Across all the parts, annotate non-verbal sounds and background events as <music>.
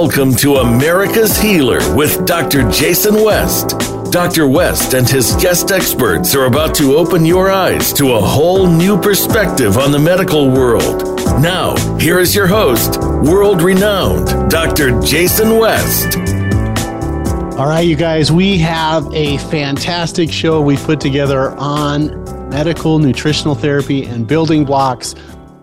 Welcome to America's Healer with Dr. Jason West. Dr. West and his guest experts are about to open your eyes to a whole new perspective on the medical world. Now, here is your host, world renowned Dr. Jason West. All right, you guys, we have a fantastic show we put together on medical nutritional therapy and building blocks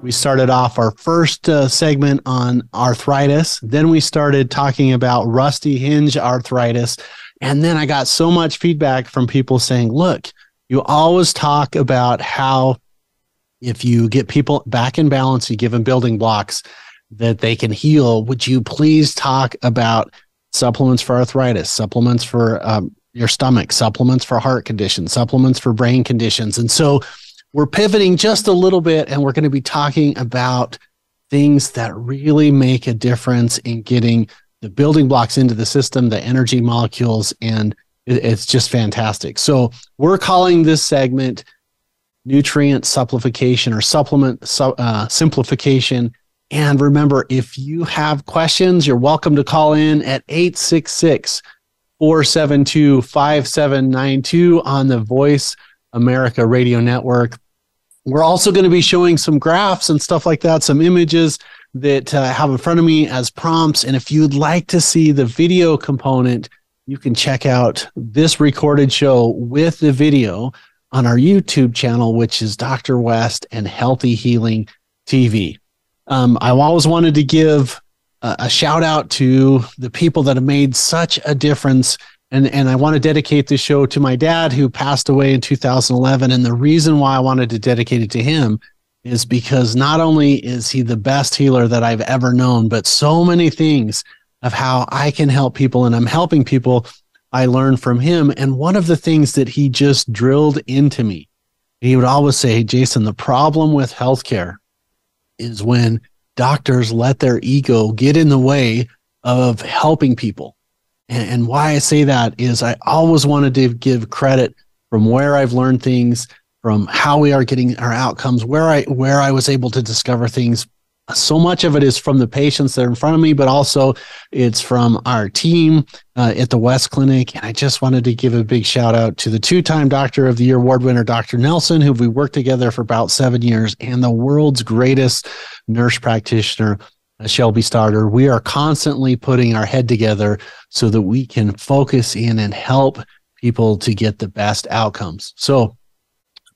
we started off our first uh, segment on arthritis. Then we started talking about rusty hinge arthritis. And then I got so much feedback from people saying, look, you always talk about how if you get people back in balance, you give them building blocks that they can heal. Would you please talk about supplements for arthritis, supplements for um, your stomach, supplements for heart conditions, supplements for brain conditions? And so we're pivoting just a little bit and we're going to be talking about things that really make a difference in getting the building blocks into the system, the energy molecules, and it's just fantastic. So we're calling this segment nutrient supplification or supplement uh, simplification. And remember, if you have questions, you're welcome to call in at 866 472 5792 on the Voice America Radio Network. We're also going to be showing some graphs and stuff like that, some images that uh, I have in front of me as prompts. And if you'd like to see the video component, you can check out this recorded show with the video on our YouTube channel, which is Dr. West and Healthy Healing TV. Um, I always wanted to give a, a shout out to the people that have made such a difference and and I want to dedicate this show to my dad who passed away in 2011 and the reason why I wanted to dedicate it to him is because not only is he the best healer that I've ever known but so many things of how I can help people and I'm helping people I learned from him. And one of the things that he just drilled into me he would always say Jason the problem with healthcare is when doctors let their ego get in the way of helping people and, and why I say that is I always wanted to give credit from where I've learned things, from how we are getting our outcomes, where I where I was able to discover things. So much of it is from the patients that are in front of me, but also it's from our team uh, at the West Clinic. And I just wanted to give a big shout out to the two-time Doctor of the Year award winner, Dr. Nelson, who we worked together for about seven years, and the world's greatest nurse practitioner, Shelby Starter, we are constantly putting our head together so that we can focus in and help people to get the best outcomes. So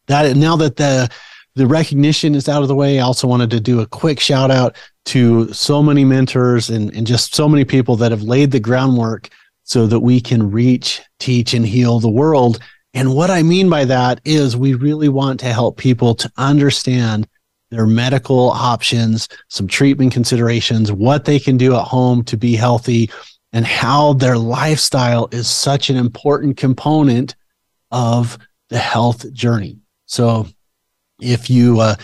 that now that the the recognition is out of the way, I also wanted to do a quick shout out to so many mentors and, and just so many people that have laid the groundwork so that we can reach, teach, and heal the world. And what I mean by that is we really want to help people to understand their medical options, some treatment considerations, what they can do at home to be healthy, and how their lifestyle is such an important component of the health journey. So, if you uh,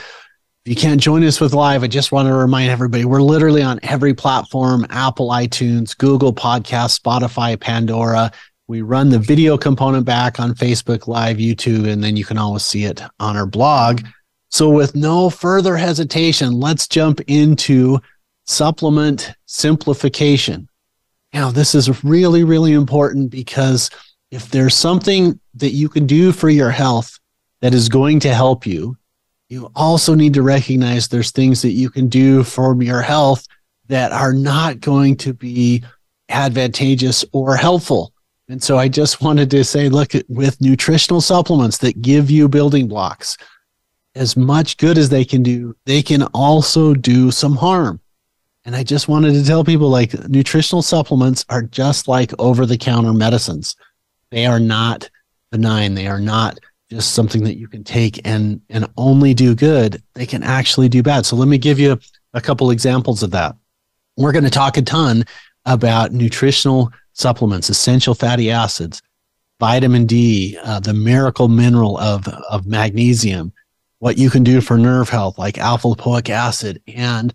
if you can't join us with live, I just want to remind everybody we're literally on every platform: Apple, iTunes, Google Podcast, Spotify, Pandora. We run the video component back on Facebook Live, YouTube, and then you can always see it on our blog. So, with no further hesitation, let's jump into supplement simplification. Now, this is really, really important because if there's something that you can do for your health that is going to help you, you also need to recognize there's things that you can do for your health that are not going to be advantageous or helpful. And so I just wanted to say, look, with nutritional supplements that give you building blocks, as much good as they can do, they can also do some harm. And I just wanted to tell people like nutritional supplements are just like over the counter medicines. They are not benign. They are not just something that you can take and and only do good. They can actually do bad. So let me give you a couple examples of that. We're going to talk a ton about nutritional supplements, essential fatty acids, vitamin D, uh, the miracle mineral of of magnesium, what you can do for nerve health, like alpha lipoic acid, and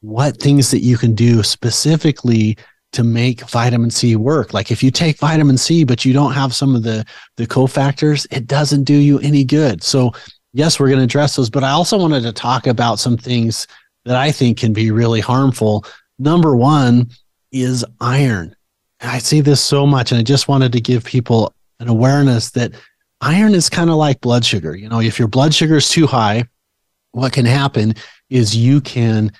what things that you can do specifically to make vitamin C work. Like if you take vitamin C, but you don't have some of the, the cofactors, it doesn't do you any good. So, yes, we're going to address those, but I also wanted to talk about some things that I think can be really harmful. Number one, is iron. I see this so much, and I just wanted to give people an awareness that iron is kind of like blood sugar. You know, if your blood sugar is too high, what can happen is you can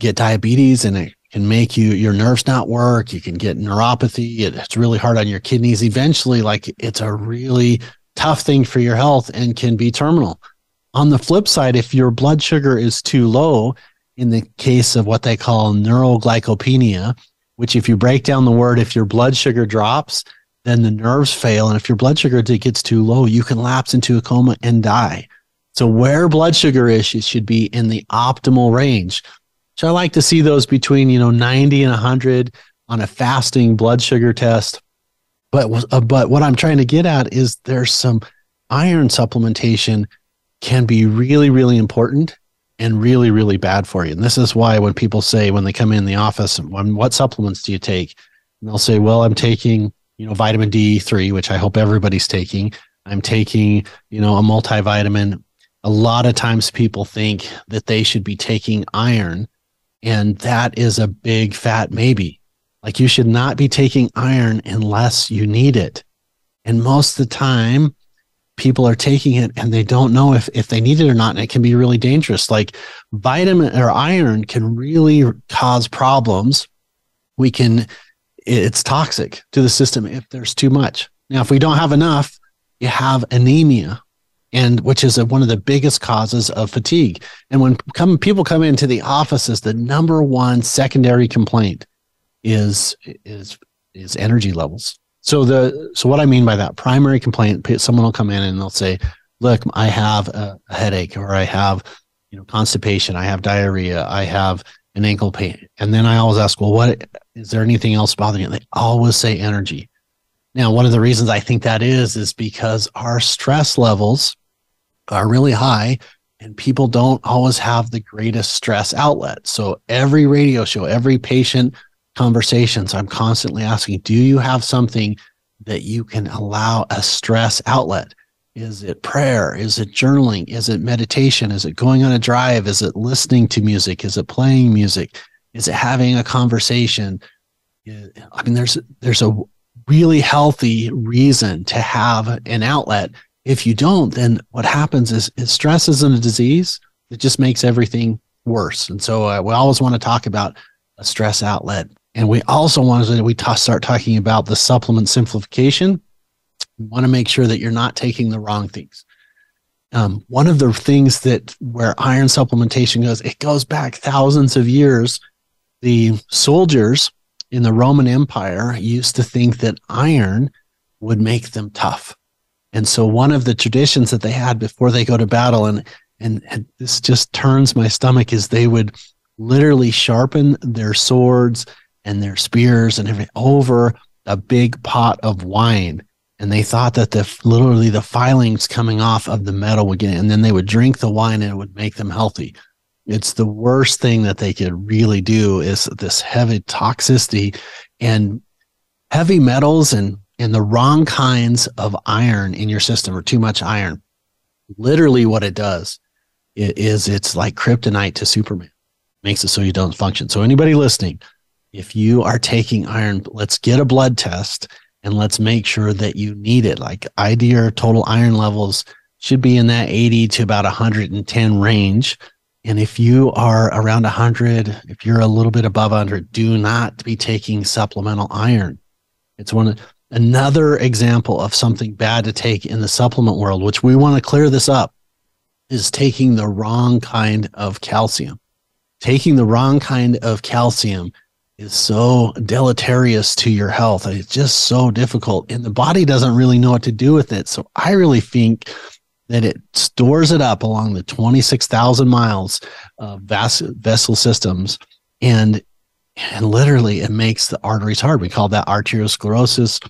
get diabetes and it can make you your nerves not work. You can get neuropathy. it's really hard on your kidneys. Eventually, like it's a really tough thing for your health and can be terminal. On the flip side, if your blood sugar is too low, in the case of what they call neuroglycopenia, which if you break down the word, if your blood sugar drops, then the nerves fail. And if your blood sugar gets too low, you can lapse into a coma and die. So where blood sugar issues should be in the optimal range. So I like to see those between, you know, 90 and 100 on a fasting blood sugar test. But, uh, but what I'm trying to get at is there's some iron supplementation can be really, really important and really, really bad for you. And this is why when people say when they come in the office, what supplements do you take? And they'll say, well, I'm taking, you know, vitamin D3, which I hope everybody's taking. I'm taking, you know, a multivitamin. A lot of times people think that they should be taking iron, and that is a big fat maybe. Like you should not be taking iron unless you need it. And most of the time, people are taking it and they don't know if, if they need it or not. And it can be really dangerous. Like vitamin or iron can really cause problems. We can, it's toxic to the system if there's too much. Now, if we don't have enough, you have anemia and which is a, one of the biggest causes of fatigue. And when come, people come into the offices, the number one secondary complaint is is is energy levels. So the so what I mean by that primary complaint, someone will come in and they'll say, "Look, I have a headache, or I have, you know, constipation, I have diarrhea, I have an ankle pain," and then I always ask, "Well, what is there anything else bothering you?" They always say energy. Now, one of the reasons I think that is is because our stress levels are really high and people don't always have the greatest stress outlet. So every radio show, every patient conversations, I'm constantly asking, do you have something that you can allow a stress outlet? Is it prayer? Is it journaling? Is it meditation? Is it going on a drive? Is it listening to music? Is it playing music? Is it having a conversation? I mean, there's there's a really healthy reason to have an outlet. If you don't, then what happens is, is stress isn't a disease. It just makes everything worse. And so uh, we always want to talk about a stress outlet and we also want to we t- start talking about the supplement simplification. We want to make sure that you're not taking the wrong things. Um, one of the things that where iron supplementation goes, it goes back thousands of years. The soldiers in the Roman Empire used to think that iron would make them tough. And so one of the traditions that they had before they go to battle, and and, and this just turns my stomach, is they would literally sharpen their swords and their spears and everything over a big pot of wine. And they thought that the literally the filings coming off of the metal would get, and then they would drink the wine and it would make them healthy. It's the worst thing that they could really do is this heavy toxicity and heavy metals and and the wrong kinds of iron in your system or too much iron. Literally, what it does is it's like kryptonite to Superman, makes it so you don't function. So anybody listening, if you are taking iron, let's get a blood test and let's make sure that you need it. Like ideal total iron levels should be in that 80 to about 110 range. And if you are around 100, if you're a little bit above 100, do not be taking supplemental iron. It's one another example of something bad to take in the supplement world, which we want to clear this up, is taking the wrong kind of calcium. Taking the wrong kind of calcium is so deleterious to your health. It's just so difficult, and the body doesn't really know what to do with it. So I really think that it stores it up along the 26,000 miles of vas- vessel systems, and and literally it makes the arteries hard. We call that arteriosclerosis.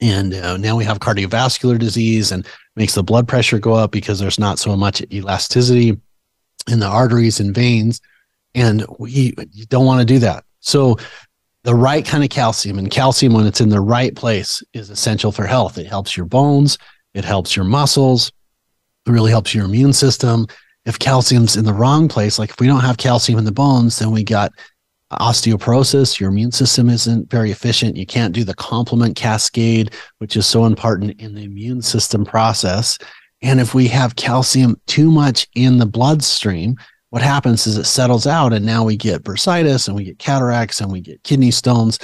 And uh, now we have cardiovascular disease and makes the blood pressure go up because there's not so much elasticity in the arteries and veins. And we you don't want to do that. So the right kind of calcium and calcium when it's in the right place is essential for health. It helps your bones, it helps your muscles, it really helps your immune system. If calcium's in the wrong place, like if we don't have calcium in the bones, then we got osteoporosis, your immune system isn't very efficient. You can't do the complement cascade, which is so important in the immune system process. And if we have calcium too much in the bloodstream, what happens is it settles out and now we get bursitis and we get cataracts and we get kidney stones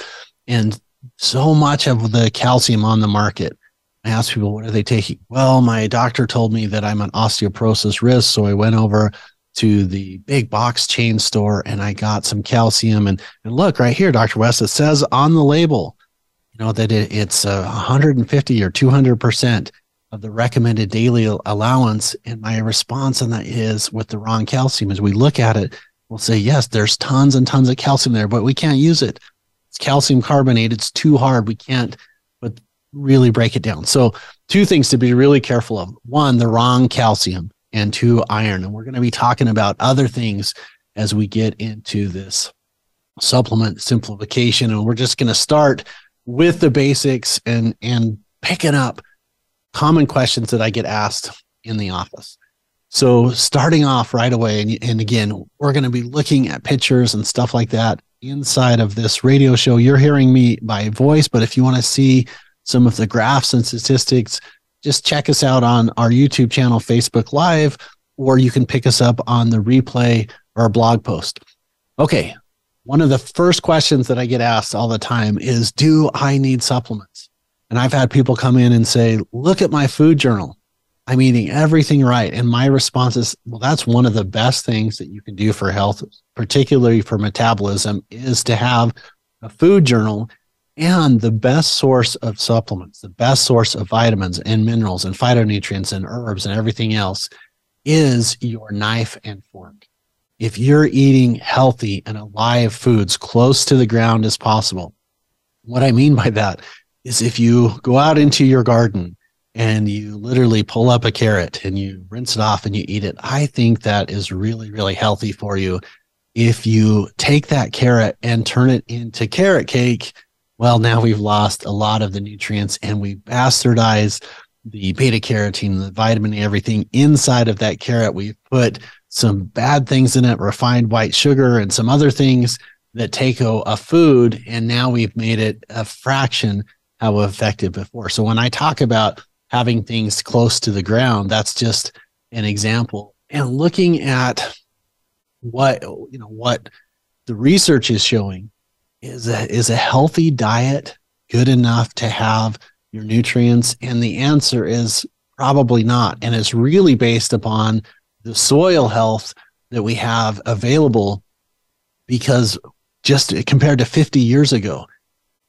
and so much of the calcium on the market. I ask people, what are they taking? Well, my doctor told me that I'm an osteoporosis risk. So I went over to the big box chain store and I got some calcium. And, and look right here, Dr. West, it says on the label, you know, that it, it's uh, 150 or 200% of the recommended daily allowance. And my response on that is with the wrong calcium, as we look at it, we'll say, yes, there's tons and tons of calcium there, but we can't use it. It's calcium carbonate. It's too hard. We can't but really break it down. So two things to be really careful of. One, the wrong calcium and two, iron. And we're going to be talking about other things as we get into this supplement simplification. And we're just going to start with the basics and, and picking up common questions that I get asked in the office. So starting off right away, and, and again, we're going to be looking at pictures and stuff like that inside of this radio show. You're hearing me by voice, but if you want to see some of the graphs and statistics, just check us out on our YouTube channel, Facebook Live, or you can pick us up on the replay or blog post. Okay. One of the first questions that I get asked all the time is Do I need supplements? And I've had people come in and say, Look at my food journal. I'm eating everything right. And my response is, Well, that's one of the best things that you can do for health, particularly for metabolism, is to have a food journal and the best source of supplements, the best source of vitamins and minerals and phytonutrients and herbs and everything else is your knife and fork. If you're eating healthy and alive foods close to the ground as possible, what I mean by that is if you go out into your garden and you literally pull up a carrot and you rinse it off and you eat it, I think that is really, really healthy for you. If you take that carrot and turn it into carrot cake, well, now we've lost a lot of the nutrients and we bastardize the beta carotene, the vitamin A, everything inside of that carrot. We've put some bad things in it, refined white sugar, and some other things that take a, a food, and now we've made it a fraction how effective before. So when I talk about having things close to the ground, that's just an example. And looking at what you know what the research is showing is a, is a healthy diet good enough to have your nutrients? And the answer is probably not. And it's really based upon the soil health that we have available because just compared to 50 years ago,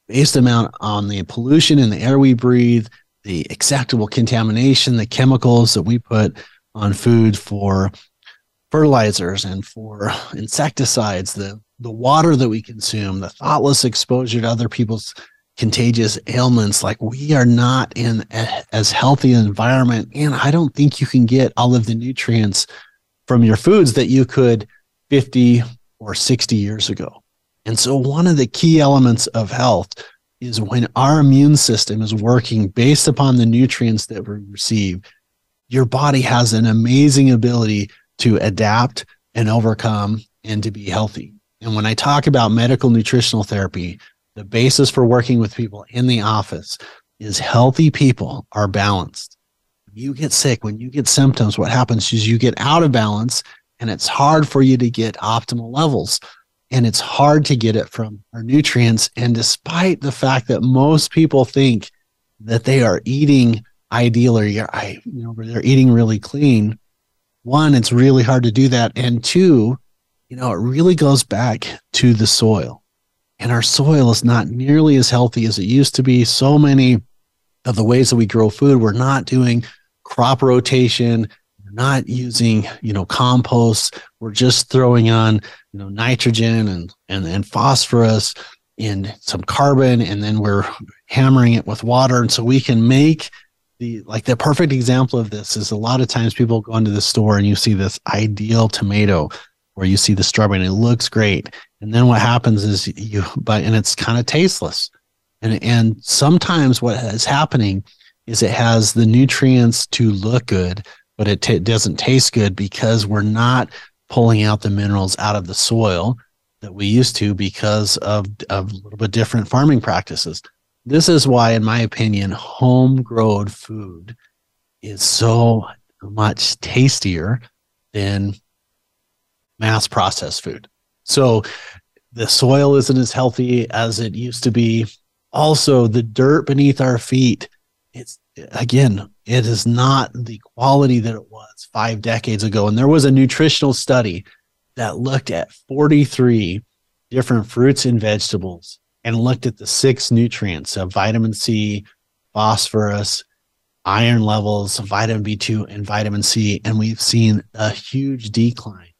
based amount on the pollution in the air we breathe, the acceptable contamination, the chemicals that we put on food for fertilizers and for insecticides, the the water that we consume, the thoughtless exposure to other people's contagious ailments, like we are not in a, as healthy an environment. And I don't think you can get all of the nutrients from your foods that you could 50 or 60 years ago. And so, one of the key elements of health is when our immune system is working based upon the nutrients that we receive, your body has an amazing ability to adapt and overcome and to be healthy. And when I talk about medical nutritional therapy, the basis for working with people in the office is healthy people are balanced. You get sick, when you get symptoms, what happens is you get out of balance and it's hard for you to get optimal levels. And it's hard to get it from our nutrients. And despite the fact that most people think that they are eating ideal or you know, they're eating really clean, one, it's really hard to do that. And two, you know, it really goes back to the soil. And our soil is not nearly as healthy as it used to be. So many of the ways that we grow food, we're not doing crop rotation, we're not using, you know, compost. We're just throwing on, you know, nitrogen and and, and phosphorus and some carbon, and then we're hammering it with water. And so we can make the like the perfect example of this is a lot of times people go into the store and you see this ideal tomato where you see the strawberry and it looks great. And then what happens is you, but, and it's kind of tasteless. And, and sometimes what is happening is it has the nutrients to look good, but it t- doesn't taste good because we're not pulling out the minerals out of the soil. that we used to because of, of a little bit different farming practices. This is why, in my opinion, home grown food is so much tastier than mass processed food. So the soil isn't as healthy as it used to be. Also, the dirt beneath our feet, it's again, it is not the quality that it was five decades ago. And there was a nutritional study that looked at 43 different fruits and vegetables and looked at the six nutrients of vitamin C, phosphorus, iron levels, vitamin B2, and vitamin C. And we've seen a huge decline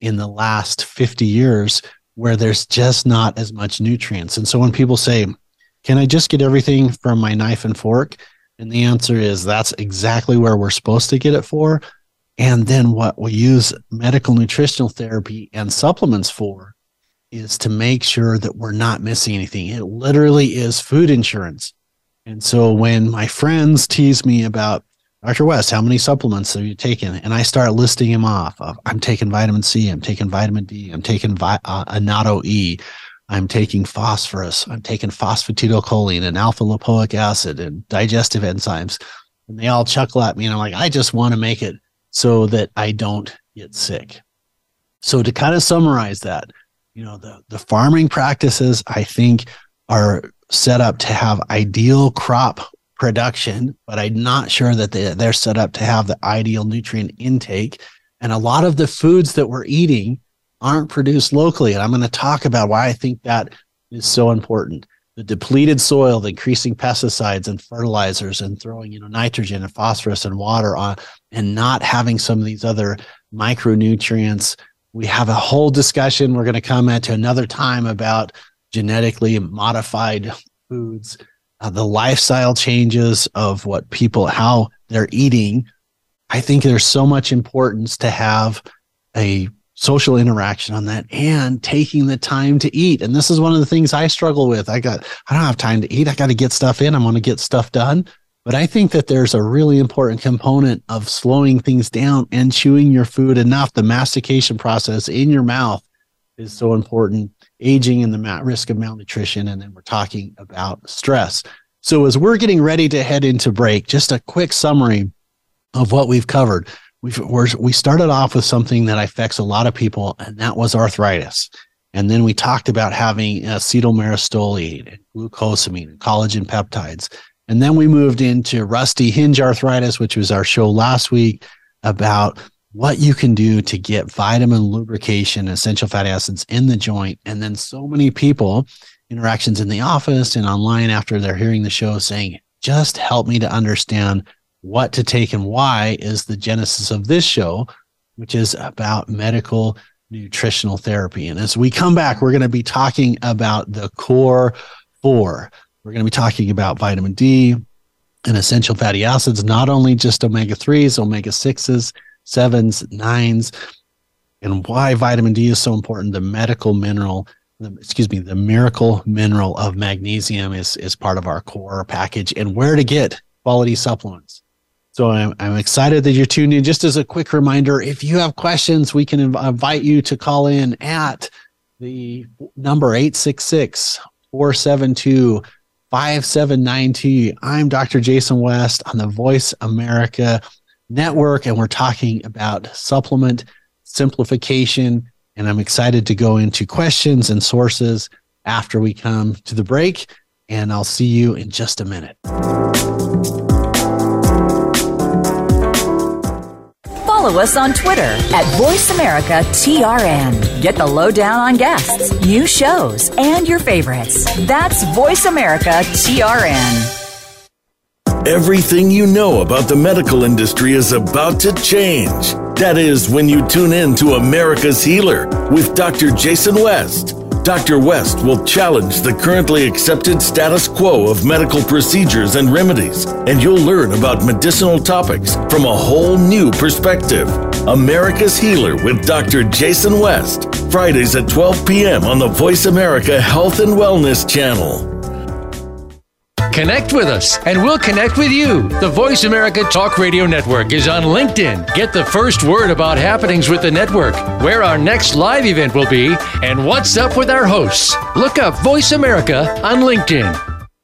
in the last 50 years where there's just not as much nutrients. And so when people say, Can I just get everything from my knife and fork? And the answer is that's exactly where we're supposed to get it for. And then what we use medical nutritional therapy and supplements for is to make sure that we're not missing anything. It literally is food insurance. And so when my friends tease me about Dr. West, how many supplements have you taken? And I start listing them off. I'm taking vitamin C, I'm taking vitamin D, I'm taking vi- uh, Annatto E, I'm taking phosphorus, I'm taking phosphatidylcholine and alpha lipoic acid and digestive enzymes. And they all chuckle at me. And I'm like, I just want to make it so that I don't get sick. So to kind of summarize that, you know, the, the farming practices I think are set up to have ideal crop production, but I'm not sure that they, they're set up to have the ideal nutrient intake. And a lot of the foods that we're eating aren't produced locally. And I'm going to talk about why I think that is so important. The depleted soil, the increasing pesticides and fertilizers and throwing, you know, nitrogen and phosphorus and water on and not having some of these other micronutrients. We have a whole discussion. We're going to come at to another time about genetically modified foods uh, the lifestyle changes of what people how they're eating i think there's so much importance to have a social interaction on that and taking the time to eat. And this is one of the things i struggle with. I got i don't have time to eat. I got to get stuff in. I'm going to get stuff done. But i think that there's a really important component of slowing things down and chewing your food enough. The mastication process in your mouth is so important. Aging and the risk of malnutrition. And then we're talking about stress. So, as we're getting ready to head into break, just a quick summary of what we've covered. We've, we started off with something that affects a lot of people, and that was arthritis. And then we talked about having uh, acetylmyristolate and glucosamine and collagen peptides. And then we moved into rusty hinge arthritis, which was our show last week about what you can do to get vitamin lubrication, essential fatty acids in the joint. And then so many people, interactions in the office and online after they're hearing the show saying, just help me to understand what to take and why is the genesis of this show, which is about medical nutritional therapy. And as we come back, we're going to be talking about the core four. We're going to be talking about vitamin D and essential fatty acids, not only just omega 3s, omega 6s, sevens, nines, and why vitamin D is so important. The medical mineral, excuse me, the miracle mineral of magnesium is, is part of our core package and where to get quality supplements. So I'm, I'm excited that you're tuned in. Just as a quick reminder, if you have questions, we can inv- invite you to call in at the number 866 472 5792. I'm Dr. Jason West on the Voice America network and we're talking about supplement simplification. And I'm excited to go into questions and sources after we come to the break. And I'll see you in just a minute. Follow us on Twitter at VoiceAmericaTRN. Get the lowdown on guests, new shows, and your favorites. That's VoiceAmericaTRN. Everything you know about the medical industry is about to change. That is when you tune in to America's Healer with Dr. Jason West. Dr. West will challenge the currently accepted status quo of medical procedures and remedies, and you'll learn about medicinal topics from a whole new perspective. America's Healer with Dr. Jason West, Fridays at 12 p.m. on the Voice America Health and Wellness Channel. Connect with us, and we'll connect with you. The Voice America Talk Radio Network is on LinkedIn. Get the first word about happenings with the network, where our next live event will be, and what's up with our hosts. Look up Voice America on LinkedIn.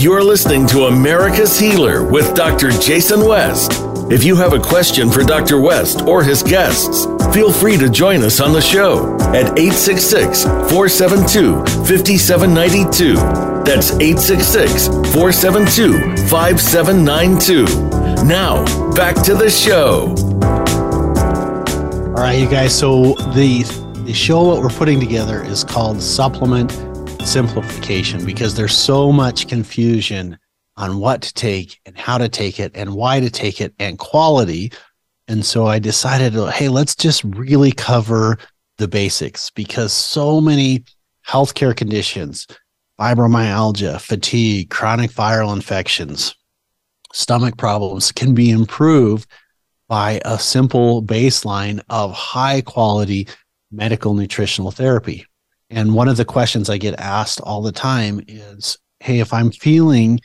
You're listening to America's Healer with Dr. Jason West. If you have a question for Dr. West or his guests, feel free to join us on the show at 866 472 5792. That's 866 472 5792. Now, back to the show. All right, you guys. So, the, the show, what we're putting together is called Supplement simplification because there's so much confusion on what to take and how to take it and why to take it and quality. And so I decided, hey, let's just really cover the basics because so many healthcare conditions, fibromyalgia, fatigue, chronic viral infections, stomach problems can be improved by a simple baseline of high quality medical nutritional therapy. And one of the questions I get asked all the time is, "Hey, if I'm feeling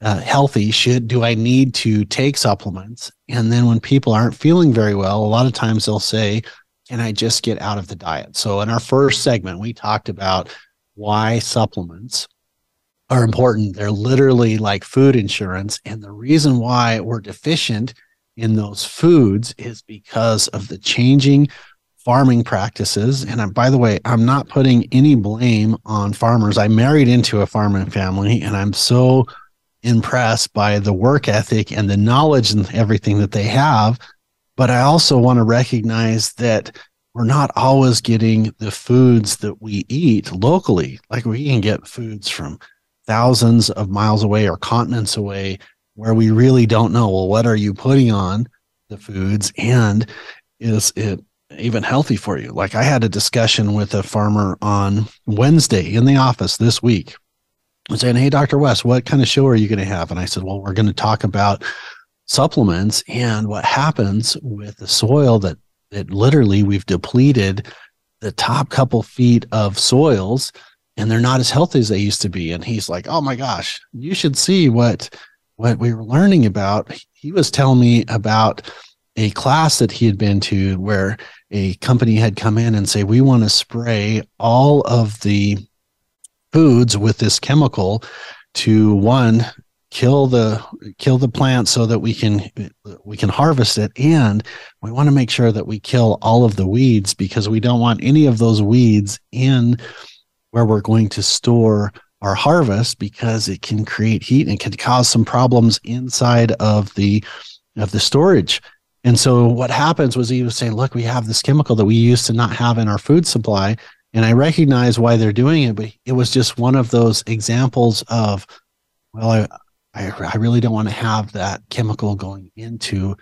uh, healthy, should do I need to take supplements?" And then when people aren't feeling very well, a lot of times they'll say, "Can I just get out of the diet?" So in our first segment, we talked about why supplements are important. They're literally like food insurance, and the reason why we're deficient in those foods is because of the changing farming practices. And I, by the way, I'm not putting any blame on farmers. I married into a farming family, and I'm so impressed by the work ethic and the knowledge and everything that they have. But I also want to recognize that we're not always getting the foods that we eat locally. Like we can get foods from thousands of miles away or continents away where we really don't know, well, what are you putting on the foods? And is it even healthy for you. Like I had a discussion with a farmer on Wednesday in the office this week. Saying, Hey, Dr. West, what kind of show are you going to have? And I said, Well, we're going to talk about supplements and what happens with the soil that that literally we've depleted the top couple feet of soils and they're not as healthy as they used to be. And he's like, Oh my gosh, you should see what what we were learning about. He was telling me about a class that he had been to where a company had come in and say, we want to spray all of the foods with this chemical to one kill the kill the plant so that we can we can harvest it. And we want to make sure that we kill all of the weeds because we don't want any of those weeds in where we're going to store our harvest because it can create heat and can cause some problems inside of the of the storage and so what happens was he was saying, look, we have this chemical that we used to not have in our food supply. And I recognize why they're doing it, but it was just one of those examples of, well, I, I, I really don't want to have that chemical going into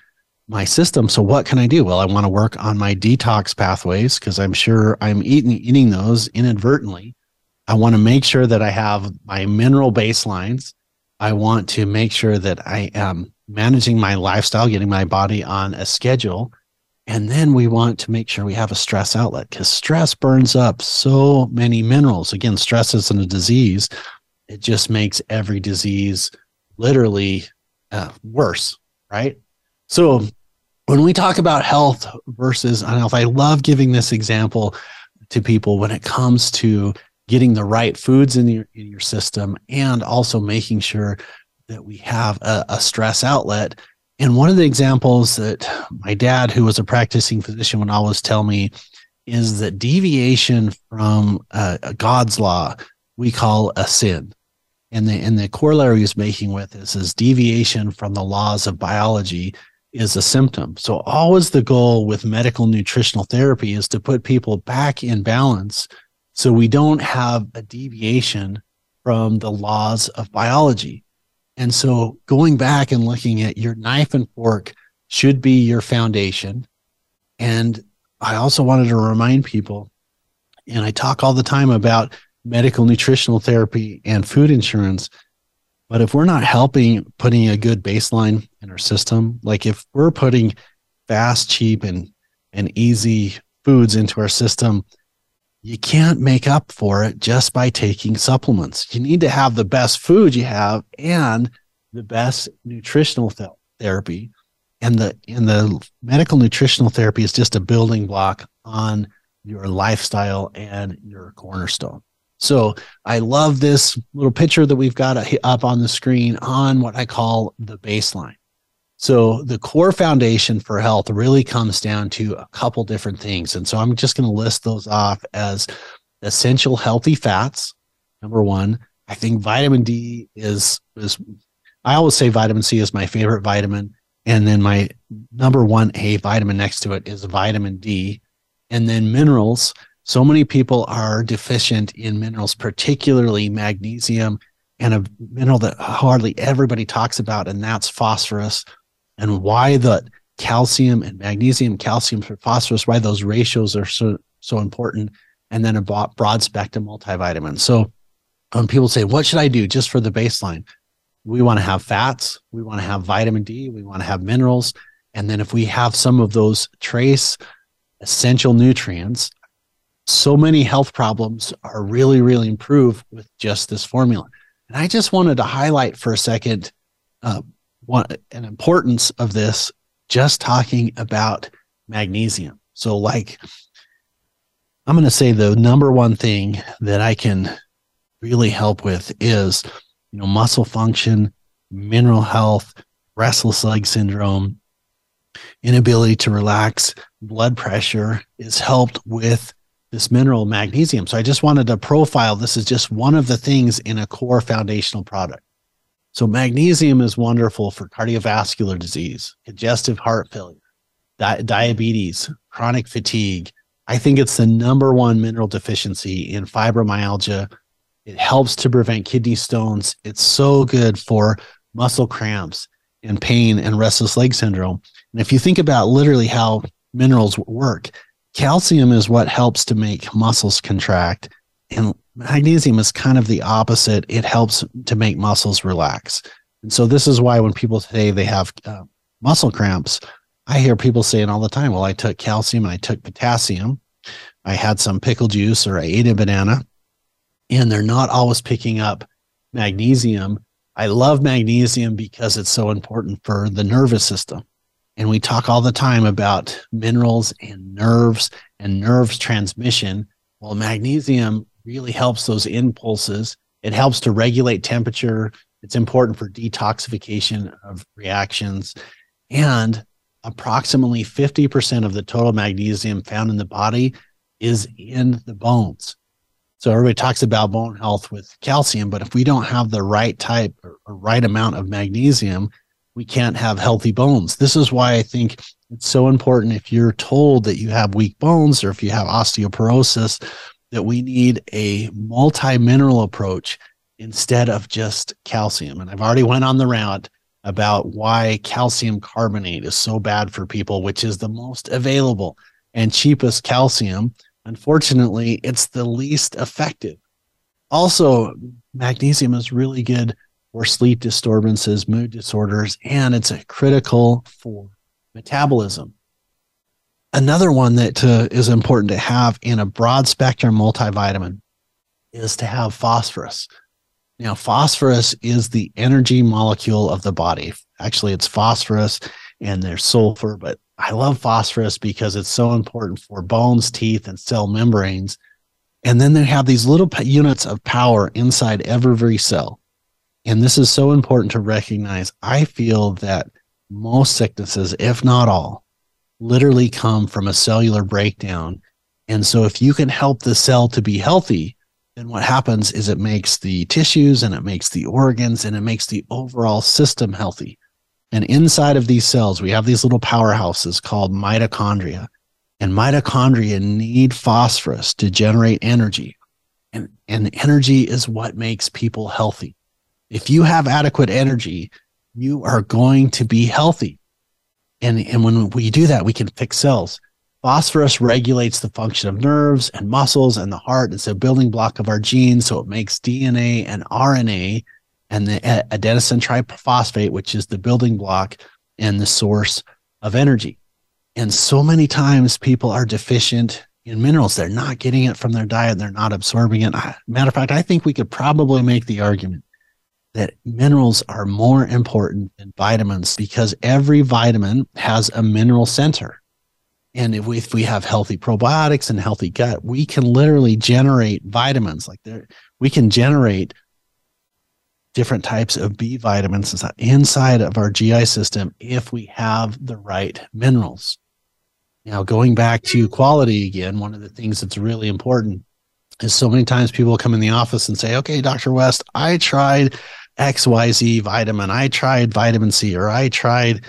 my system. So what can I do? Well, I want to work on my detox pathways because I'm sure I'm eating eating those inadvertently. I want to make sure that I have my mineral baselines. I want to make sure that I am managing my lifestyle, getting my body on a schedule. And then we want to make sure we have a stress outlet because stress burns up so many minerals. Again, stress isn't a disease, it just makes every disease literally uh, worse, right? So when we talk about health versus unhealth, I love giving this example to people when it comes to getting the right foods in your, in your system and also making sure that we have a, a stress outlet. And one of the examples that my dad, who was a practicing physician, would always tell me is that deviation from uh, God's law we call a sin. And the and the corollary he's making with this is deviation from the laws of biology is a symptom. So always the goal with medical nutritional therapy is to put people back in balance so we don't have a deviation from the laws of biology. And so going back and looking at your knife and fork should be your foundation. And I also wanted to remind people, and I talk all the time about medical nutritional therapy and food insurance. But if we're not helping putting a good baseline in our system, like if we're putting fast, cheap, and and easy foods into our system, you can't make up for it just by taking supplements. You need to have the best food you have and the best nutritional th- therapy. And the and the medical nutritional therapy is just a building block on your lifestyle and your cornerstone. So I love this little picture that we've got up on the screen on what I call the baseline. So the core foundation for health really comes down to a couple different things. And so I'm just going to list those off as essential healthy fats. Number one, I think vitamin D is, is I always say vitamin C is my favorite vitamin. And then my number one A vitamin next to it is vitamin D. And then minerals so many people are deficient in minerals, particularly magnesium and a mineral that hardly everybody talks about, and that's phosphorus. And why the calcium and magnesium, calcium for phosphorus, why those ratios are so so important, and then a broad spectrum multivitamin. So when people say, "What should I do just for the baseline?" We want to have fats, we want to have vitamin D, we want to have minerals, and then if we have some of those trace essential nutrients so many health problems are really, really improved with just this formula. And I just wanted to highlight for a second uh, one, an importance of this, just talking about magnesium. So, like, I'm going to say the number one thing that I can really help with is, you know, muscle function, mineral health, restless leg syndrome, inability to relax, blood pressure is helped with this mineral magnesium. So I just wanted to profile this is just one of the things in a core foundational product. So magnesium is wonderful for cardiovascular disease, congestive heart failure, di- diabetes, chronic fatigue. I think it's the number one mineral deficiency in fibromyalgia. It helps to prevent kidney stones. It's so good for muscle cramps and pain and restless leg syndrome. And if you think about literally how minerals work, calcium is what helps to make muscles contract and magnesium is kind of the opposite. It helps to make muscles relax. And so this is why when people say they have uh, muscle cramps i hear people saying all the time well i took calcium and i took potassium. I had some pickle juice or i ate a banana. And they're not always picking up magnesium. I love magnesium because it's so important for the nervous system. And we talk all the time about minerals and nerves and nerves transmission. Well, magnesium really helps those impulses. It helps to regulate temperature. It's important for detoxification of reactions. And approximately 50% of the total magnesium found in the body is in the bones. So everybody talks about bone health with calcium, but if we don't have the right type or, right amount of magnesium, we can't have healthy bones. This is why I think it's so important if you're told that you have weak bones or if you have osteoporosis, that we need a multi-mineral approach instead of just calcium. And I've already went on the route about why calcium carbonate is so bad for people, which is the most available and cheapest calcium. Unfortunately, it's the least effective. Also, magnesium is really good for sleep disturbances, mood disorders, and it's a critical for metabolism. Another one that uh, is important to have in a broad spectrum multivitamin is to have phosphorus. Now, phosphorus is the energy molecule of the body. Actually, it's phosphorus and there's sulfur, but I love phosphorus because it's so important for bones, teeth, and cell membranes. And then they have these little units of power inside every cell. And this is so important to recognize. I feel that most sicknesses, if not all, literally come from a cellular breakdown. And so if you can help the cell to be healthy, then what happens is it makes the tissues and it makes the organs and it makes the overall system healthy. And inside of these cells, we have these little powerhouses called mitochondria. And mitochondria need phosphorus to generate energy. And, and energy is what makes people healthy. If you have adequate energy, you are going to be healthy. And, and when we do that, we can fix cells. Phosphorus regulates the function of nerves and muscles and the heart. It's a building block of our genes. So it makes DNA and RNA and the adenosine triphosphate, which is the building block and the source of energy. And so many times people are deficient in minerals. They're not getting it from their diet. They're not absorbing it. Matter of fact, I think we could probably make the argument that minerals are more important than vitamins because every vitamin has a mineral center. And if we, if we have healthy probiotics and healthy gut, we can literally generate vitamins like there. We can generate different types of B vitamins inside of our GI system if we have the right minerals. Now, going back to quality again, one of the things that's really important is so many times people come in the office and say, okay, Dr. West, I tried XYZ vitamin, I tried vitamin C, or I tried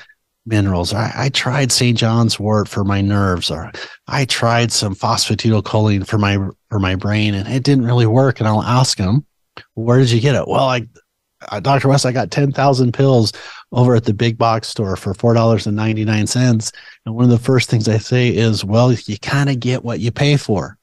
minerals. I, I tried St. John's wort for my nerves, or I tried some phosphatidylcholine for my for my brain, and it didn't really work. And I'll ask them, "Where did you get it?" Well, I, uh, Doctor West, I got ten thousand pills over at the big box store for four dollars and ninety nine cents. And one of the first things I say is, "Well, you kind of get what you pay for."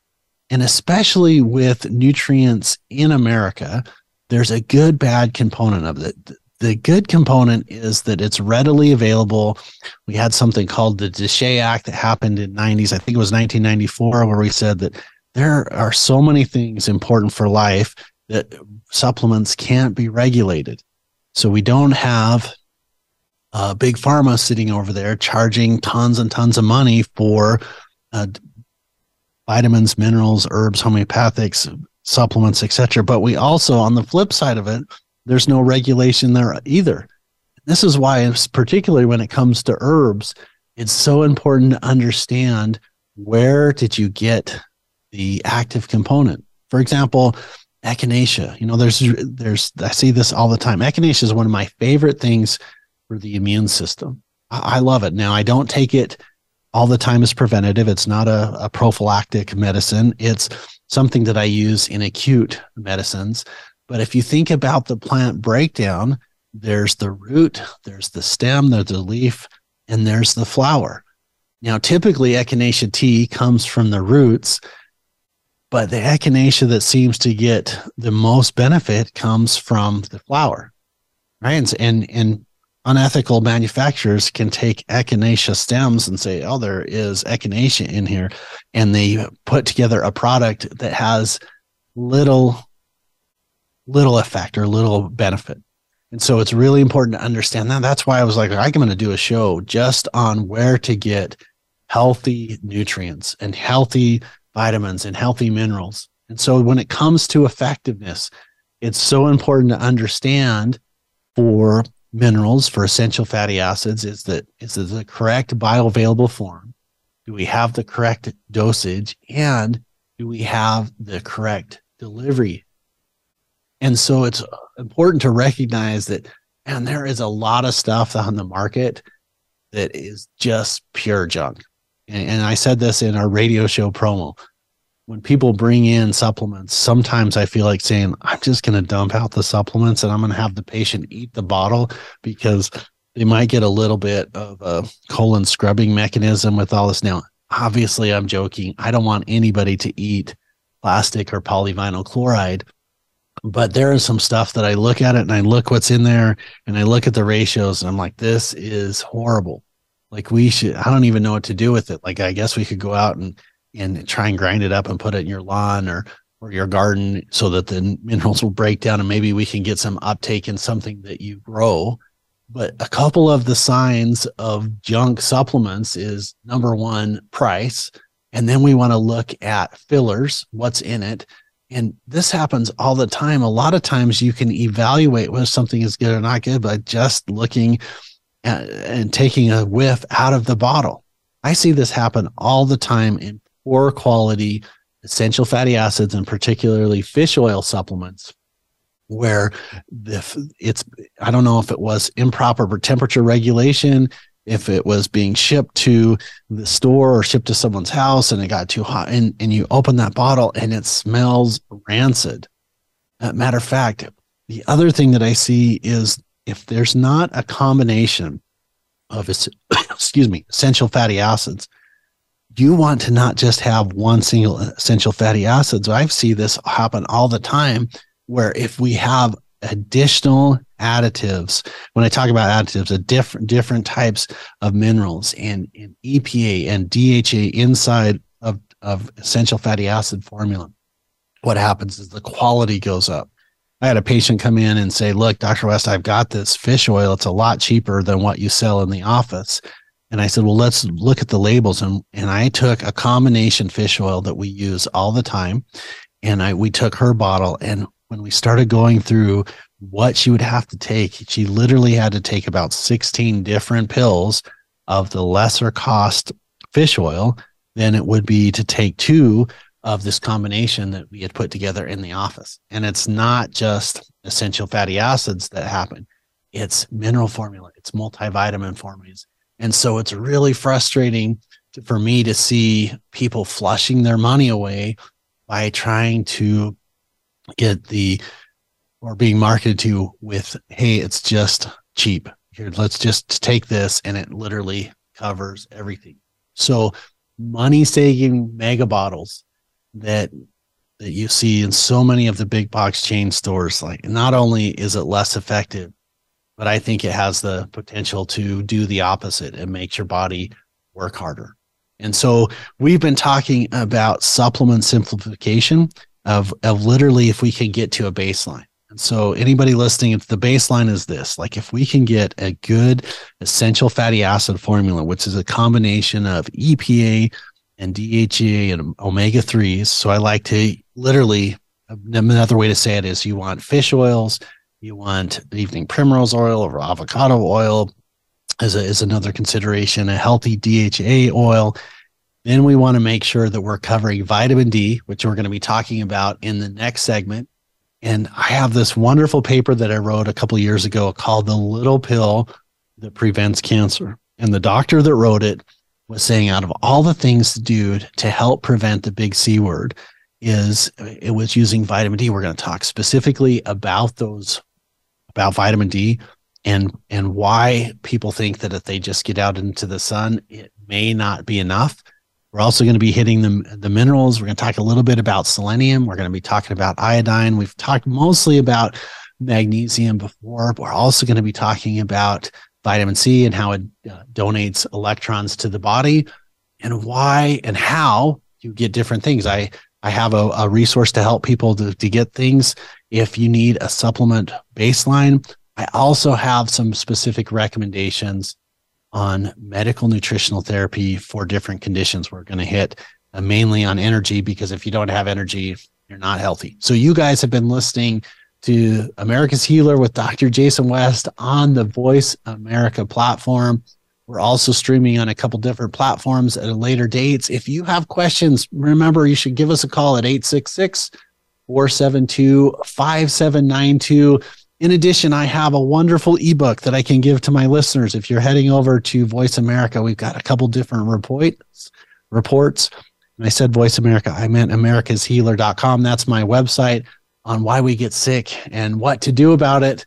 And especially with nutrients in America, there's a good bad component of it the good component is that it's readily available. We had something called the DSHEA Act that happened in 90s. I think it was 1994, where we said that there are so many things important for life that supplements can't be regulated. So we don't have uh, big pharma sitting over there charging tons and tons of money for uh, vitamins, minerals, herbs, homeopathics, supplements, etc. But we also, on the flip side of it, there's no regulation there either. This is why, particularly when it comes to herbs, it's so important to understand where did you get the active component. For example, echinacea. You know, there's there's I see this all the time. Echinacea is one of my favorite things for the immune system. I, I love it. Now I don't take it all the time as preventative. It's not a, a prophylactic medicine. It's something that I use in acute medicines. But if you think about the plant breakdown, there's the root, there's the stem, there's the leaf, and there's the flower. Now, typically, echinacea tea comes from the roots, but the echinacea that seems to get the most benefit comes from the flower, right? And, and, and unethical manufacturers can take echinacea stems and say, oh, there is echinacea in here. And they put together a product that has little little effect or little benefit. And so it's really important to understand that. That's why I was like, I'm going to do a show just on where to get healthy nutrients and healthy vitamins and healthy minerals. And so when it comes to effectiveness, it's so important to understand for minerals, for essential fatty acids, is that is the correct bioavailable form? Do we have the correct dosage? And do we have the correct delivery and so it's important to recognize that, and there is a lot of stuff on the market that is just pure junk. And, and I said this in our radio show promo. When people bring in supplements, sometimes I feel like saying, I'm just going to dump out the supplements and I'm going to have the patient eat the bottle because they might get a little bit of a colon scrubbing mechanism with all this. Now, obviously, I'm joking. I don't want anybody to eat plastic or polyvinyl chloride but there is some stuff that I look at it and I look what's in there and I look at the ratios and I'm like, this is horrible. Like we should, I don't even know what to do with it. Like I guess we could go out and and try and grind it up and put it in your lawn or or your garden so that the minerals will break down and maybe we can get some uptake in something that you grow. But a couple of the signs of junk supplements is number one, price. And then we want to look at fillers, what's in it. And this happens all the time. A lot of times you can evaluate whether something is good or not good by just looking at, and taking a whiff out of the bottle. I see this happen all the time in poor quality essential fatty acids and particularly fish oil supplements where the, it's I don't know if it was improper temperature regulation, if it was being shipped to the store or shipped to someone's house and it got too hot and, and you open that bottle and it smells rancid. Matter of fact, the other thing that I see is if there's not a combination of <coughs> excuse me essential fatty acids, you want to not just have one single essential fatty acids. I see this happen all the time where if we have additional additives when i talk about additives a different different types of minerals and, and epa and dha inside of, of essential fatty acid formula what happens is the quality goes up i had a patient come in and say look dr west i've got this fish oil it's a lot cheaper than what you sell in the office and i said well let's look at the labels and, and i took a combination fish oil that we use all the time and i we took her bottle and when we started going through what she would have to take, she literally had to take about 16 different pills of the lesser cost fish oil than it would be to take two of this combination that we had put together in the office. And it's not just essential fatty acids that happen, it's mineral formula, it's multivitamin formulas. And so it's really frustrating for me to see people flushing their money away by trying to get the or being marketed to with, hey, it's just cheap. Here, let's just take this and it literally covers everything. So money saving mega bottles that that you see in so many of the big box chain stores, like not only is it less effective, but I think it has the potential to do the opposite and makes your body work harder. And so we've been talking about supplement simplification of of literally if we can get to a baseline. And so anybody listening, if the baseline is this, like if we can get a good essential fatty acid formula, which is a combination of EPA and DHA and omega 3s. So I like to literally another way to say it is you want fish oils, you want evening primrose oil or avocado oil is, a, as another consideration, a healthy DHA oil, then we want to make sure that we're covering vitamin D, which we're going to be talking about in the next segment. And I have this wonderful paper that I wrote a couple years ago called The Little Pill That Prevents Cancer. And the doctor that wrote it was saying out of all the things to do to help prevent the big C word is it was using vitamin D. We're going to talk specifically about those about vitamin D and and why people think that if they just get out into the sun, it may not be enough. We're also going to be hitting the, the minerals. We're going to talk a little bit about selenium. We're going to be talking about iodine. We've talked mostly about magnesium before, but we're also going to be talking about vitamin C and how it uh, donates electrons to the body and why and how you get different things. I, I have a, a resource to help people to, to get things if you need a supplement baseline. I also have some specific recommendations on medical nutritional therapy for different conditions. We're going to hit uh, mainly on energy because if you don't have energy, you're not healthy. So you guys have been listening to America's Healer with Dr. Jason West on the Voice America platform. We're also streaming on a couple different platforms at a later dates. If you have questions, remember you should give us a call at 866 472 5792. In addition, I have a wonderful ebook that I can give to my listeners. If you're heading over to Voice America, we've got a couple different reports. Reports. And I said Voice America, I meant americashealer.com. That's my website on why we get sick and what to do about it.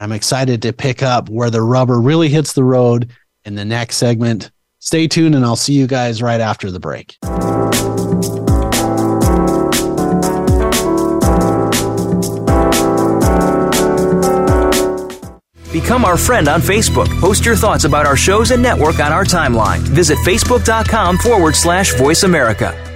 I'm excited to pick up where the rubber really hits the road in the next segment. Stay tuned, and I'll see you guys right after the break. Become our friend on Facebook. Post your thoughts about our shows and network on our timeline. Visit facebook.com forward slash voice America.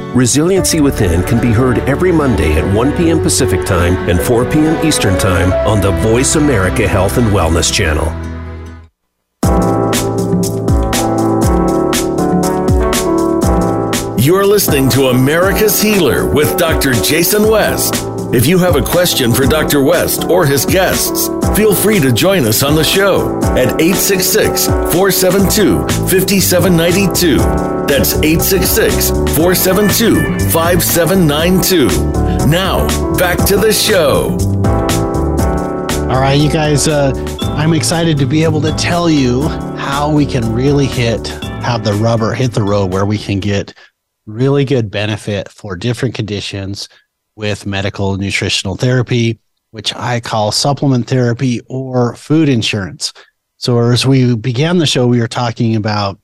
Resiliency Within can be heard every Monday at 1 p.m. Pacific Time and 4 p.m. Eastern Time on the Voice America Health and Wellness Channel. You're listening to America's Healer with Dr. Jason West. If you have a question for Dr. West or his guests, feel free to join us on the show at 866 472 5792. That's 866 472 5792. Now, back to the show. All right, you guys, uh, I'm excited to be able to tell you how we can really hit, have the rubber hit the road where we can get really good benefit for different conditions with medical nutritional therapy, which I call supplement therapy or food insurance. So, as we began the show, we were talking about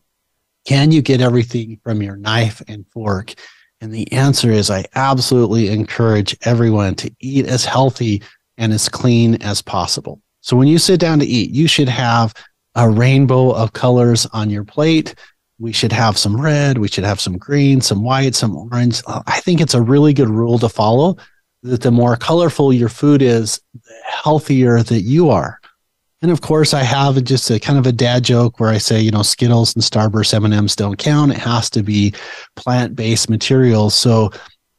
can you get everything from your knife and fork? And the answer is I absolutely encourage everyone to eat as healthy and as clean as possible. So, when you sit down to eat, you should have a rainbow of colors on your plate we should have some red, we should have some green, some white, some orange. I think it's a really good rule to follow that the more colorful your food is, the healthier that you are. And of course, I have just a kind of a dad joke where I say, you know, Skittles and Starburst M&Ms don't count. It has to be plant-based materials. So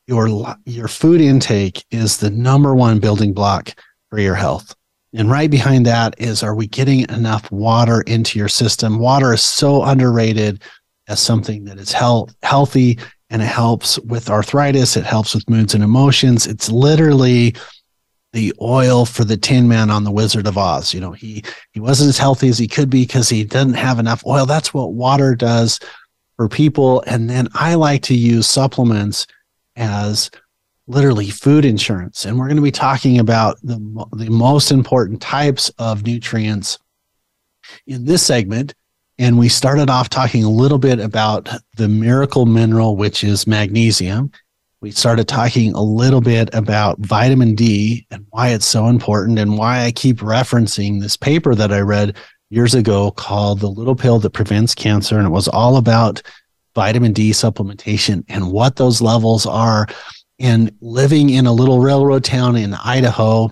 your your food intake is the number one building block for your health. And right behind that is are we getting enough water into your system? Water is so underrated as something that is health, healthy and it helps with arthritis, it helps with moods and emotions. It's literally the oil for the tin man on the wizard of oz you know he he wasn't as healthy as he could be because he didn't have enough oil that's what water does for people and then i like to use supplements as literally food insurance. And we're going to be talking about the, the most important types of nutrients in this segment. And we started off talking a little bit about the miracle mineral, which is magnesium. We started talking a little bit about vitamin D and why it's so important and why I keep referencing this paper that I read years ago called The Little Pill That Prevents Cancer. And it was all about vitamin D supplementation and what those levels are and living in a little railroad town in Idaho,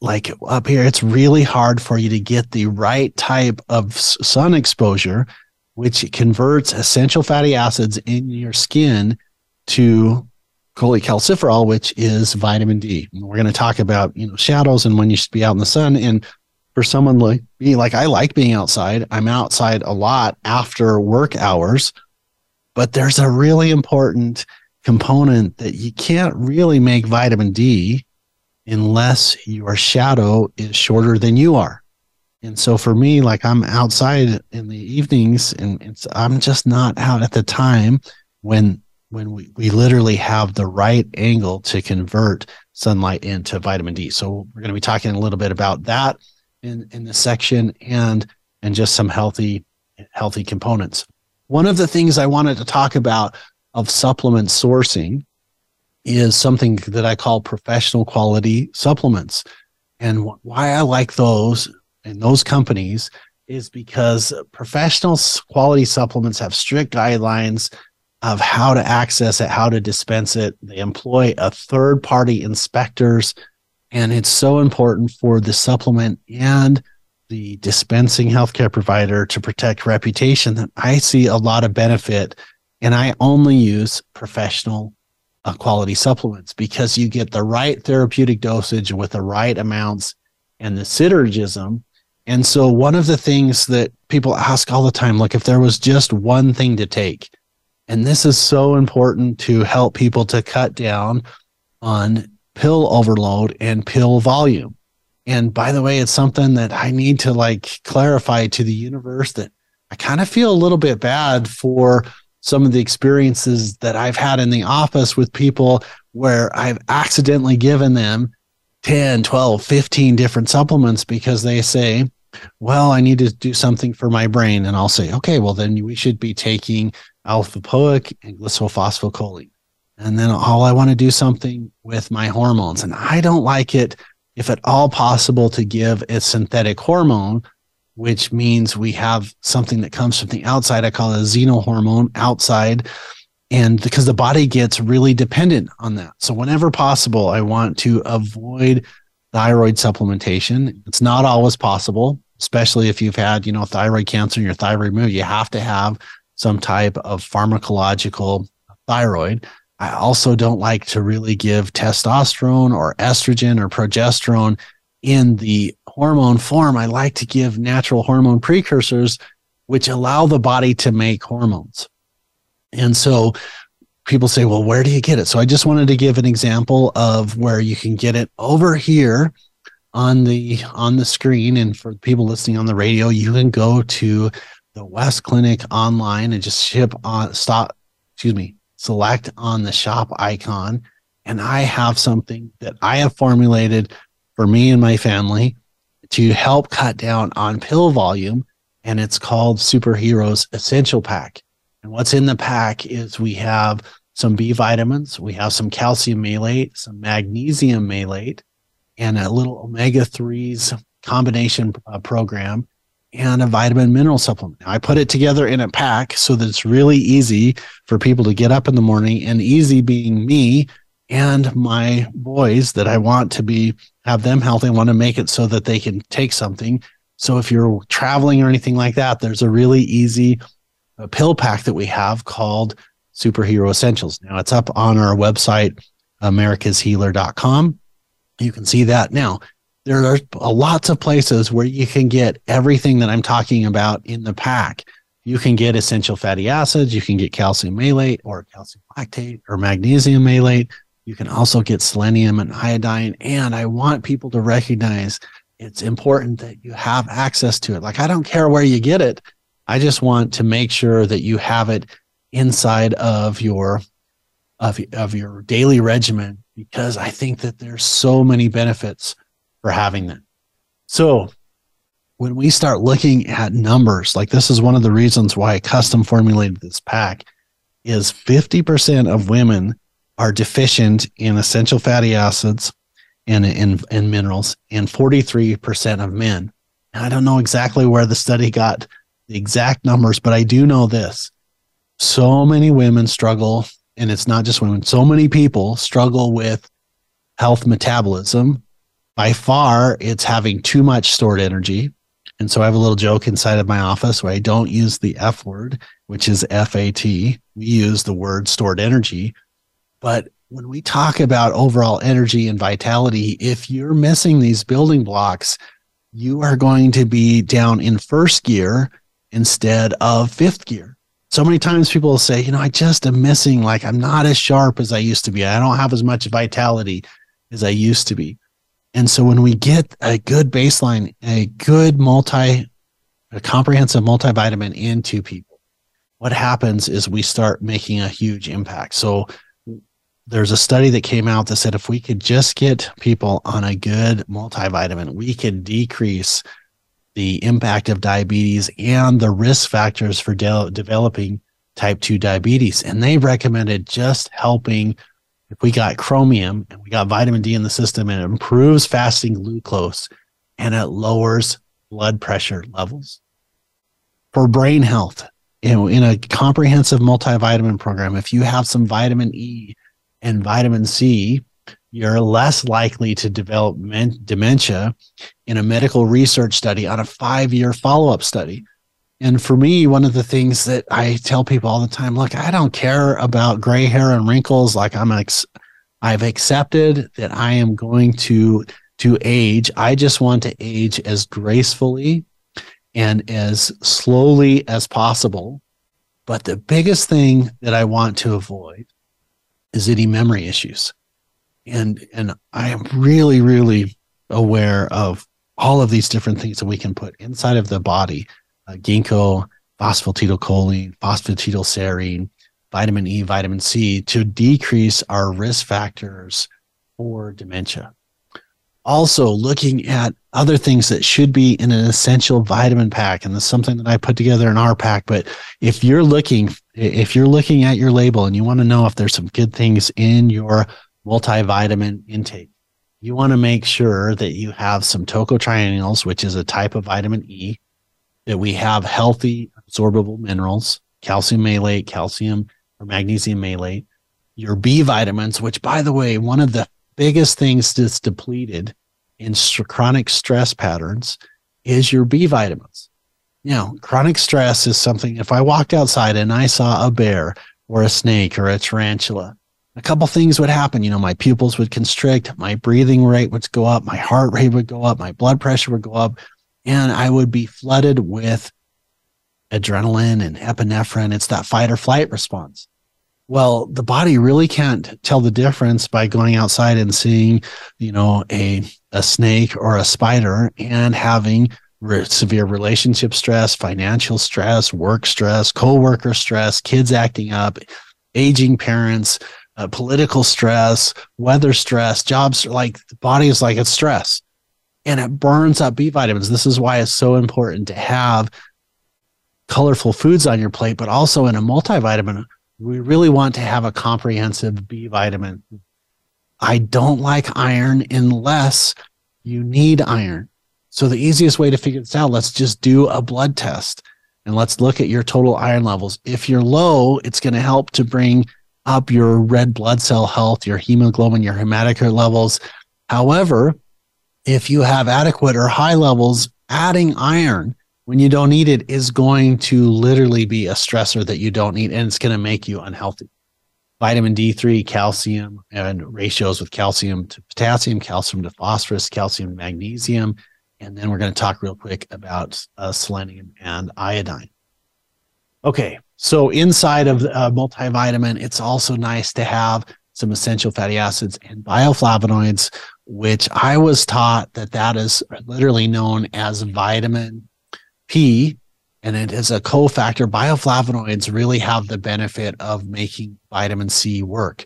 like up here, it's really hard for you to get the right type of sun exposure, which converts essential fatty acids in your skin to cholecalciferol, which is vitamin D. And we're going to talk about, you know, shadows and when you should be out in the sun. And for someone like me, like I like being outside. I'm outside a lot after work hours, but there's a really important component that you can't really make vitamin D unless your shadow is shorter than you are. And so for me, like I'm outside in the evenings and I'm just not out at the time when, when we, we literally have the right angle to convert sunlight into vitamin D. So we're going to be talking a little bit about that in, in this section and, and just some healthy, healthy components. One of the things I wanted to talk about of supplement sourcing is something that I call professional quality supplements. And why I like those and those companies is because professional quality supplements have strict guidelines of how to access it, how to dispense it. They employ a third party inspectors. And it's so important for the supplement and the dispensing healthcare provider to protect reputation that I see a lot of benefit and I only use professional uh, quality supplements because you get the right therapeutic dosage with the right amounts and the synergism And so, one of the things that people ask all the time, like if there was just one thing to take, and this is so important to help people to cut down on pill overload and pill volume. And by the way, it's something that I need to like clarify to the universe that I kind of feel a little bit bad for some of the experiences that I've had in the office with people where I've accidentally given them 10, 12, 15 different supplements because they say, well, I need to do something for my brain. And I'll say, okay, well, then we should be taking alpha poic and glycerophosphocholine. And then all I want to do something with my hormones. And I don't like it, if at all possible, to give a synthetic hormone, which means we have something that comes from the outside. I call it a xenohormone outside. And because the body gets really dependent on that. So, whenever possible, I want to avoid thyroid supplementation. It's not always possible, especially if you've had, you know, thyroid cancer and your thyroid removed. You have to have some type of pharmacological thyroid. I also don't like to really give testosterone or estrogen or progesterone in the hormone form. I like to give natural hormone precursors, which allow the body to make hormones. And so people say, well, where do you get it? So I just wanted to give an example of where you can get it over here on the on the screen and for people listening on the radio you can go to the west clinic online and just ship on stop excuse me select on the shop icon, and I have something that I have formulated for me and my family to help cut down on pill volume. And it's called Superheroes Essential Pack. And what's in the pack is we have some B vitamins, we have some calcium malate, some magnesium malate, and a little omega 3s combination uh, program and a vitamin mineral supplement. I put it together in a pack so that it's really easy for people to get up in the morning and easy being me and my boys that I want to be have them healthy. I want to make it so that they can take something. So if you're traveling or anything like that, there's a really easy uh, pill pack that we have called Superhero Essentials. Now it's up on our website, americashealer.com. You can see that now there are lots of places where you can get everything that I'm talking about in the pack. You can get essential fatty acids, you can get calcium malate or calcium lactate or magnesium malate. You can also get selenium and iodine. And I want people to recognize it's important that you have access to it. Like, I don't care where you get it. I just want to make sure that you have it inside of your of, of your daily regimen because I think that there's so many benefits for having them. So when we start looking at numbers, like this is one of the reasons why I custom formulated this pack, is 50% of women are deficient in essential fatty acids and in, in minerals, and 43% of men. I don't know exactly where the study got the exact numbers, but I do know this. So many women struggle, and it's not just women, so many people struggle with health metabolism by far it's having too much stored energy. And so I have a little joke inside of my office where I don't use the F word, which is FAT. We use the word stored energy. But when we talk about overall energy and vitality, if you're missing these building blocks, you are going to be down in first gear instead of fifth gear. So many times people will say, you know, I just am missing, like, I'm not as sharp as I used to be. I don't have as much vitality as I used to be. And so when we get a good baseline, a good multi, a comprehensive multivitamin into people, what happens is we start making a huge impact. So there's a study that came out that said if we could just get people on a good multivitamin, we could decrease the impact of diabetes and the risk factors for de- developing type 2 diabetes. And they recommended just helping if we got chromium and we got vitamin D in the system, and it improves fasting glucose and it lowers blood pressure levels. For brain health, you know, in a comprehensive multivitamin program, if you have some vitamin E and vitamin C, you're less likely to develop dementia in a medical research study on a five year follow up study. And for me, one of the things that I tell people all the time, look, I don't care about gray hair and wrinkles. Like I'm, ex- I've accepted that I am going to to age. I just want to age as gracefully and as slowly as possible. But the biggest thing that I want to avoid is any memory issues. And and I am really, really aware of all of these different things that we can put inside of the body. Uh, ginkgo, phosphatidylcholine, phosphatidylserine, vitamin E, vitamin C to decrease our risk factors for dementia. Also, looking at other things that should be in an essential vitamin pack, and this is something that I put together in our pack. But if you're looking, if you're looking at your label and you want to know if there's some good things in your multivitamin intake, you want to make sure that you have some tocotrienols, which is a type of vitamin E, that we have healthy absorbable minerals, calcium malate, calcium or magnesium malate, your B vitamins, which by the way, one of the biggest things that's depleted in chronic stress patterns is your B vitamins. You know, chronic stress is something, if I walked outside and I saw a bear or a snake or a tarantula, a couple things would happen. You know, my pupils would constrict, my breathing rate would go up, my heart rate would go up, my blood pressure would go up, and I would be flooded with adrenaline and epinephrine. It's that fight or flight response. Well, the body really can't tell the difference by going outside and seeing, you know, a, a snake or a spider and having re- severe relationship stress, financial stress, work stress, coworker stress, kids acting up, aging parents, uh, political stress, weather stress, jobs. Like the body is like it's stress and it burns up B vitamins. This is why it's so important to have colorful foods on your plate, but also in a multivitamin we really want to have a comprehensive B vitamin. I don't like iron unless you need iron. So the easiest way to figure this out, let's just do a blood test and let's look at your total iron levels. If you're low, it's going to help to bring up your red blood cell health, your hemoglobin, your hematocrit levels. However, if you have adequate or high levels, adding iron when you don't need it is going to literally be a stressor that you don't need and it's going to make you unhealthy. Vitamin D3, calcium, and ratios with calcium to potassium, calcium to phosphorus, calcium to magnesium. And then we're going to talk real quick about uh, selenium and iodine. Okay, so inside of the uh, multivitamin, it's also nice to have some essential fatty acids and bioflavonoids, which I was taught that that is literally known as vitamin P, and it is a cofactor. Bioflavonoids really have the benefit of making vitamin C work.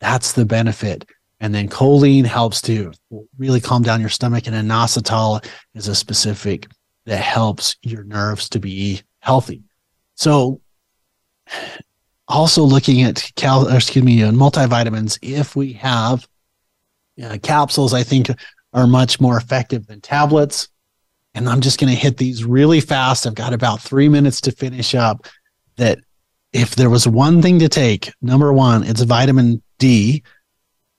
That's the benefit. And then choline helps to really calm down your stomach, and inositol is a specific that helps your nerves to be healthy. So, also looking at cal, excuse me, uh, multivitamins. If we have uh, capsules, I think are much more effective than tablets and I'm just going to hit these really fast. I've got about three minutes to finish up. That if there was one thing to take, number one, it's vitamin D.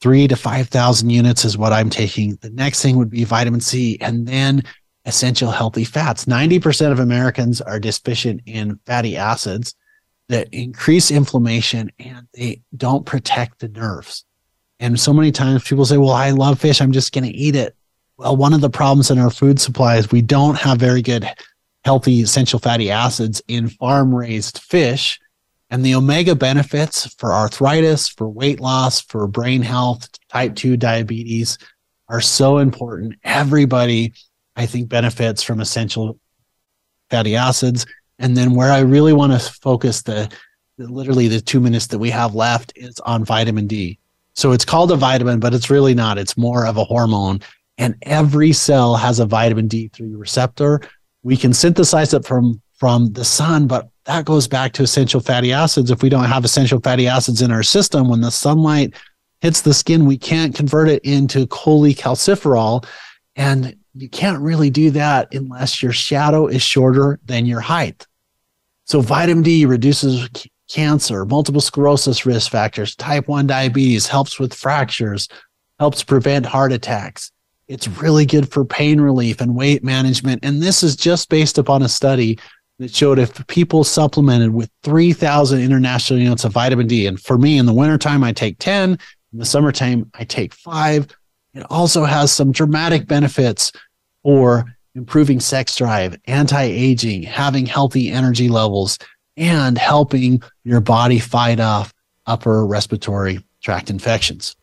Three to 5,000 units is what I'm taking. The next thing would be vitamin C and then essential healthy fats. 90% of Americans are deficient in fatty acids that increase inflammation and they don't protect the nerves. And so many times people say, Well, I love fish. I'm just going to eat it well, one of the problems in our food supply is we don't have very good healthy essential fatty acids in farm raised fish. And the omega benefits for arthritis, for weight loss, for brain health, type 2 diabetes are so important. Everybody, I think, benefits from essential fatty acids. And then where I really want to focus the, the literally the two minutes that we have left is on vitamin D. So it's called a vitamin, but it's really not. It's more of a hormone and every cell has a vitamin D3 receptor. We can synthesize it from from the sun, but that goes back to essential fatty acids. If we don't have essential fatty acids in our system, when the sunlight hits the skin, we can't convert it into cholecalciferol. And you can't really do that unless your shadow is shorter than your height. So vitamin D reduces cancer, multiple sclerosis risk factors, type 1 diabetes, helps with fractures, helps prevent heart attacks. It's really good for pain relief and weight management. And this is just based upon a study that showed if people supplemented with 3,000 international units of vitamin D, and for me in the wintertime, I take 10, in the summertime, I take five. It also has some dramatic benefits for improving sex drive, anti aging, having healthy energy levels, and helping your body fight off upper respiratory tract infections.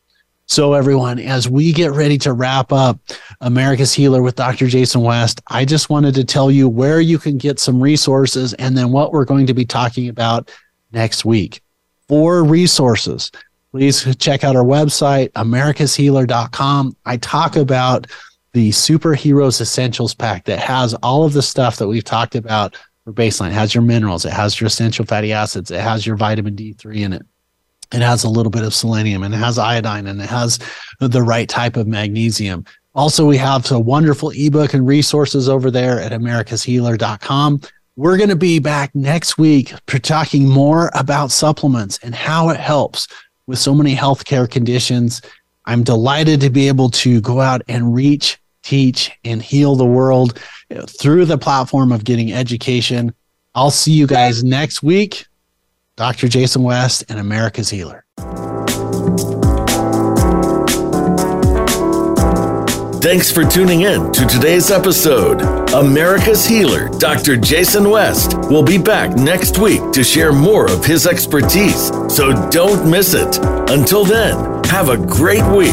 So, everyone, as we get ready to wrap up America's Healer with Dr. Jason West, I just wanted to tell you where you can get some resources and then what we're going to be talking about next week. For resources, please check out our website, americashealer.com. I talk about the Superheroes Essentials Pack that has all of the stuff that we've talked about for baseline. It has your minerals, it has your essential fatty acids, it has your vitamin D3 in it it has a little bit of selenium and it has iodine and it has the right type of magnesium. Also, we have a wonderful ebook and resources over there at americashealer.com. We're going to be back next week talking more about supplements and how it helps with so many healthcare conditions. I'm delighted to be able to go out and reach, teach, and heal the world through the platform of getting education. I'll see you guys next week. Dr. Jason West and America's Healer. Thanks for tuning in to today's episode. America's Healer, Dr. Jason West, will be back next week to share more of his expertise, so don't miss it. Until then, have a great week.